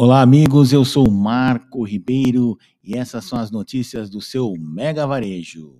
Olá, amigos. Eu sou Marco Ribeiro e essas são as notícias do seu Mega Varejo.